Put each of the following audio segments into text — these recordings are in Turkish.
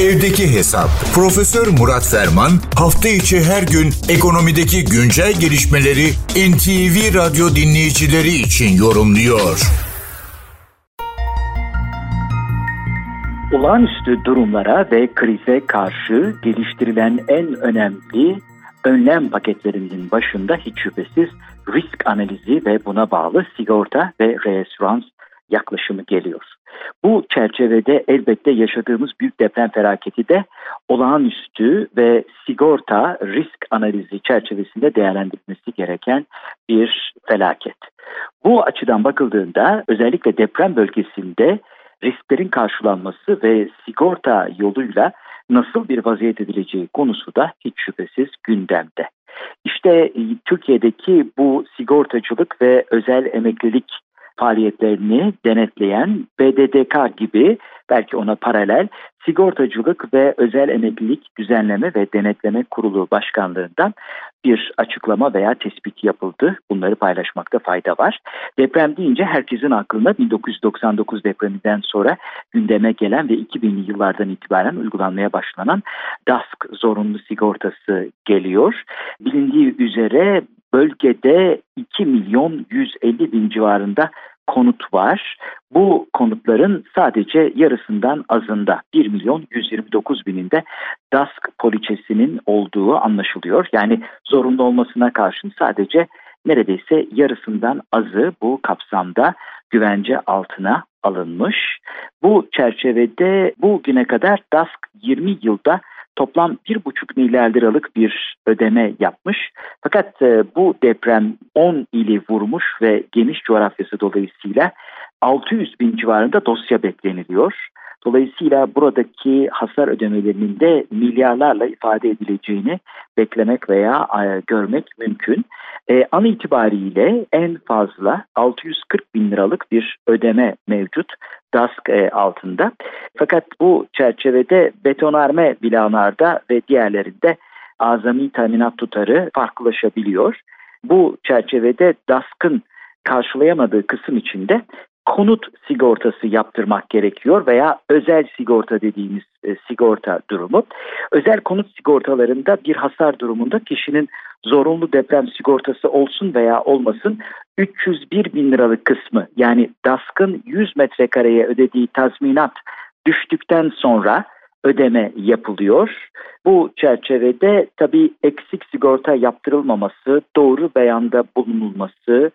Evdeki Hesap. Profesör Murat Ferman hafta içi her gün ekonomideki güncel gelişmeleri NTV Radyo dinleyicileri için yorumluyor. Olağanüstü durumlara ve krize karşı geliştirilen en önemli önlem paketlerinin başında hiç şüphesiz risk analizi ve buna bağlı sigorta ve reasürans yaklaşımı geliyor. Bu çerçevede elbette yaşadığımız büyük deprem felaketi de olağanüstü ve sigorta risk analizi çerçevesinde değerlendirilmesi gereken bir felaket. Bu açıdan bakıldığında özellikle deprem bölgesinde risklerin karşılanması ve sigorta yoluyla nasıl bir vaziyet edileceği konusu da hiç şüphesiz gündemde. İşte Türkiye'deki bu sigortacılık ve özel emeklilik faaliyetlerini denetleyen BDDK gibi belki ona paralel Sigortacılık ve Özel Emeklilik Düzenleme ve Denetleme Kurulu Başkanlığından bir açıklama veya tespit yapıldı. Bunları paylaşmakta fayda var. Deprem deyince herkesin aklına 1999 depreminden sonra gündeme gelen ve 2000'li yıllardan itibaren uygulanmaya başlanan DASK zorunlu sigortası geliyor. Bilindiği üzere bölgede 2 milyon 150 bin civarında konut var. Bu konutların sadece yarısından azında 1 milyon 129 bininde DASK poliçesinin olduğu anlaşılıyor. Yani zorunlu olmasına karşın sadece neredeyse yarısından azı bu kapsamda güvence altına alınmış. Bu çerçevede bugüne kadar DASK 20 yılda toplam 1,5 milyar liralık bir ödeme yapmış. Fakat e, bu deprem 10 ili vurmuş ve geniş coğrafyası dolayısıyla 600 bin civarında dosya bekleniliyor. Dolayısıyla buradaki hasar ödemelerinin de milyarlarla ifade edileceğini beklemek veya e, görmek mümkün. E, an itibariyle en fazla 640 bin liralık bir ödeme mevcut DASK e, altında. Fakat bu çerçevede betonarme binalarda ve diğerlerinde azami teminat tutarı farklılaşabiliyor. Bu çerçevede DASK'ın karşılayamadığı kısım içinde konut sigortası yaptırmak gerekiyor veya özel sigorta dediğimiz e, sigorta durumu. Özel konut sigortalarında bir hasar durumunda kişinin zorunlu deprem sigortası olsun veya olmasın 301 bin liralık kısmı yani DASK'ın 100 metrekareye ödediği tazminat düştükten sonra ödeme yapılıyor. Bu çerçevede tabii eksik sigorta yaptırılmaması, doğru beyanda bulunulması,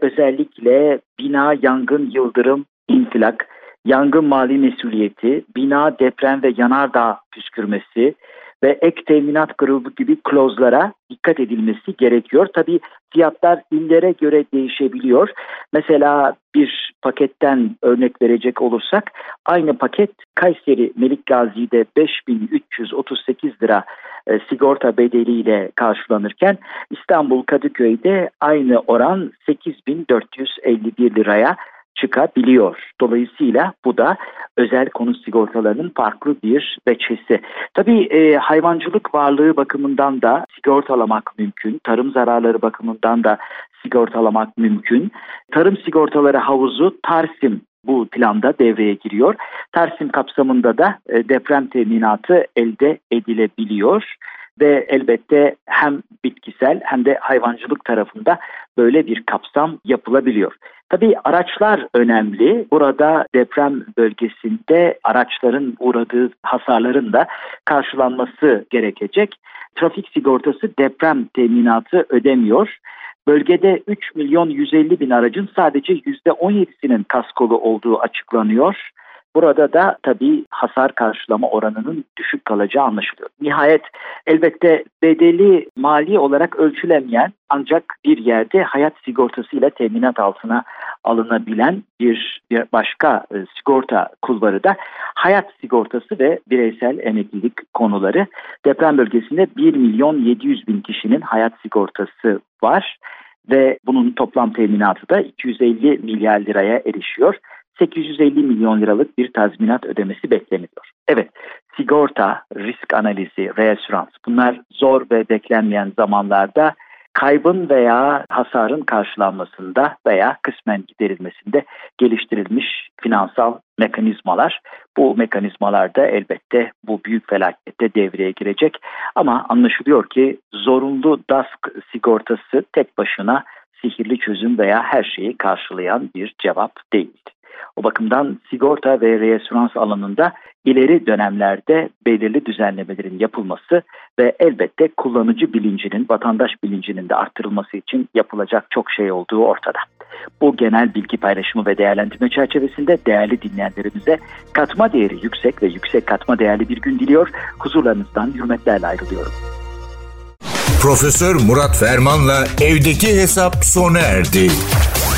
özellikle bina, yangın, yıldırım, infilak, yangın mali mesuliyeti, bina, deprem ve yanardağ püskürmesi ve ek teminat grubu gibi klozlara dikkat edilmesi gerekiyor. Tabii fiyatlar illere göre değişebiliyor. Mesela bir paketten örnek verecek olursak aynı paket Kayseri Melik Gazi'de 5338 lira e, sigorta bedeliyle karşılanırken İstanbul Kadıköy'de aynı oran 8451 liraya çıkabiliyor. Dolayısıyla bu da özel konut sigortalarının farklı bir veçesi. Tabii e, hayvancılık varlığı bakımından da sigortalamak mümkün. Tarım zararları bakımından da sigortalamak mümkün. Tarım sigortaları havuzu Tarsim bu planda devreye giriyor. Tarsim kapsamında da e, deprem teminatı elde edilebiliyor ve elbette hem bitkisel hem de hayvancılık tarafında böyle bir kapsam yapılabiliyor. Tabii araçlar önemli. Burada deprem bölgesinde araçların uğradığı hasarların da karşılanması gerekecek. Trafik sigortası deprem teminatı ödemiyor. Bölgede 3 milyon 150 bin aracın sadece %17'sinin kaskolu olduğu açıklanıyor. Burada da tabii hasar karşılama oranının düşük kalacağı anlaşılıyor. Nihayet elbette bedeli mali olarak ölçülemeyen ancak bir yerde hayat sigortasıyla teminat altına alınabilen bir, bir başka e, sigorta kulvarı da hayat sigortası ve bireysel emeklilik konuları. Deprem bölgesinde 1 milyon 700 bin kişinin hayat sigortası var ve bunun toplam teminatı da 250 milyar liraya erişiyor. 850 milyon liralık bir tazminat ödemesi bekleniyor. Evet, sigorta, risk analizi, reasürans bunlar zor ve beklenmeyen zamanlarda kaybın veya hasarın karşılanmasında veya kısmen giderilmesinde geliştirilmiş finansal mekanizmalar. Bu mekanizmalar da elbette bu büyük felakette devreye girecek. Ama anlaşılıyor ki zorunlu DASK sigortası tek başına sihirli çözüm veya her şeyi karşılayan bir cevap değil. O bakımdan sigorta ve reasürans alanında ileri dönemlerde belirli düzenlemelerin yapılması ve elbette kullanıcı bilincinin, vatandaş bilincinin de arttırılması için yapılacak çok şey olduğu ortada. Bu genel bilgi paylaşımı ve değerlendirme çerçevesinde değerli dinleyenlerimize katma değeri yüksek ve yüksek katma değerli bir gün diliyor. Huzurlarınızdan hürmetlerle ayrılıyorum. Profesör Murat Ferman'la evdeki hesap sona erdi.